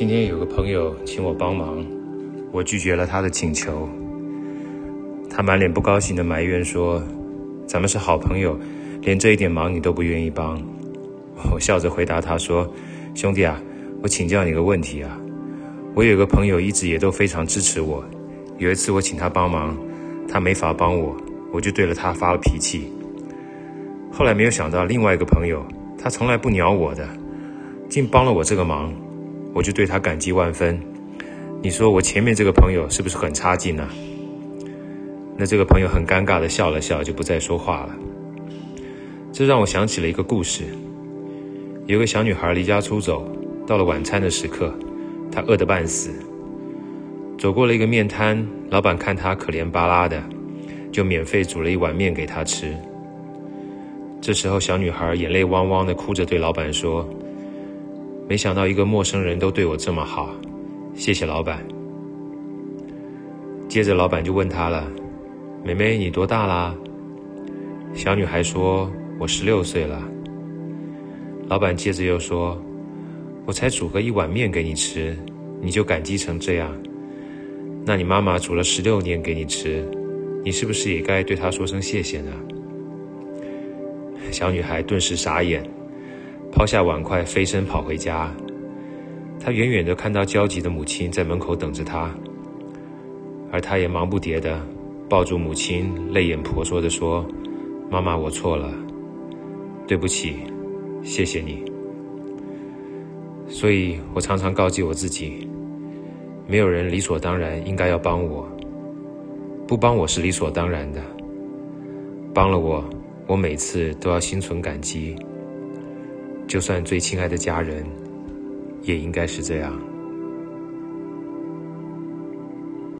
今天有个朋友请我帮忙，我拒绝了他的请求。他满脸不高兴地埋怨说：“咱们是好朋友，连这一点忙你都不愿意帮。”我笑着回答他说：“兄弟啊，我请教你个问题啊。我有个朋友一直也都非常支持我，有一次我请他帮忙，他没法帮我，我就对了他发了脾气。后来没有想到另外一个朋友，他从来不鸟我的，竟帮了我这个忙。”我就对他感激万分。你说我前面这个朋友是不是很差劲呢？那这个朋友很尴尬的笑了笑，就不再说话了。这让我想起了一个故事。有个小女孩离家出走，到了晚餐的时刻，她饿得半死。走过了一个面摊，老板看她可怜巴拉的，就免费煮了一碗面给她吃。这时候，小女孩眼泪汪汪的哭着对老板说。没想到一个陌生人都对我这么好，谢谢老板。接着老板就问她了：“妹妹，你多大啦？”小女孩说：“我十六岁了。”老板接着又说：“我才煮个一碗面给你吃，你就感激成这样？那你妈妈煮了十六年给你吃，你是不是也该对她说声谢谢呢？”小女孩顿时傻眼。抛下碗筷，飞身跑回家。他远远的看到焦急的母亲在门口等着他，而他也忙不迭的抱住母亲，泪眼婆娑的说：“妈妈，我错了，对不起，谢谢你。”所以我常常告诫我自己：没有人理所当然应该要帮我，不帮我是理所当然的，帮了我，我每次都要心存感激。就算最亲爱的家人，也应该是这样。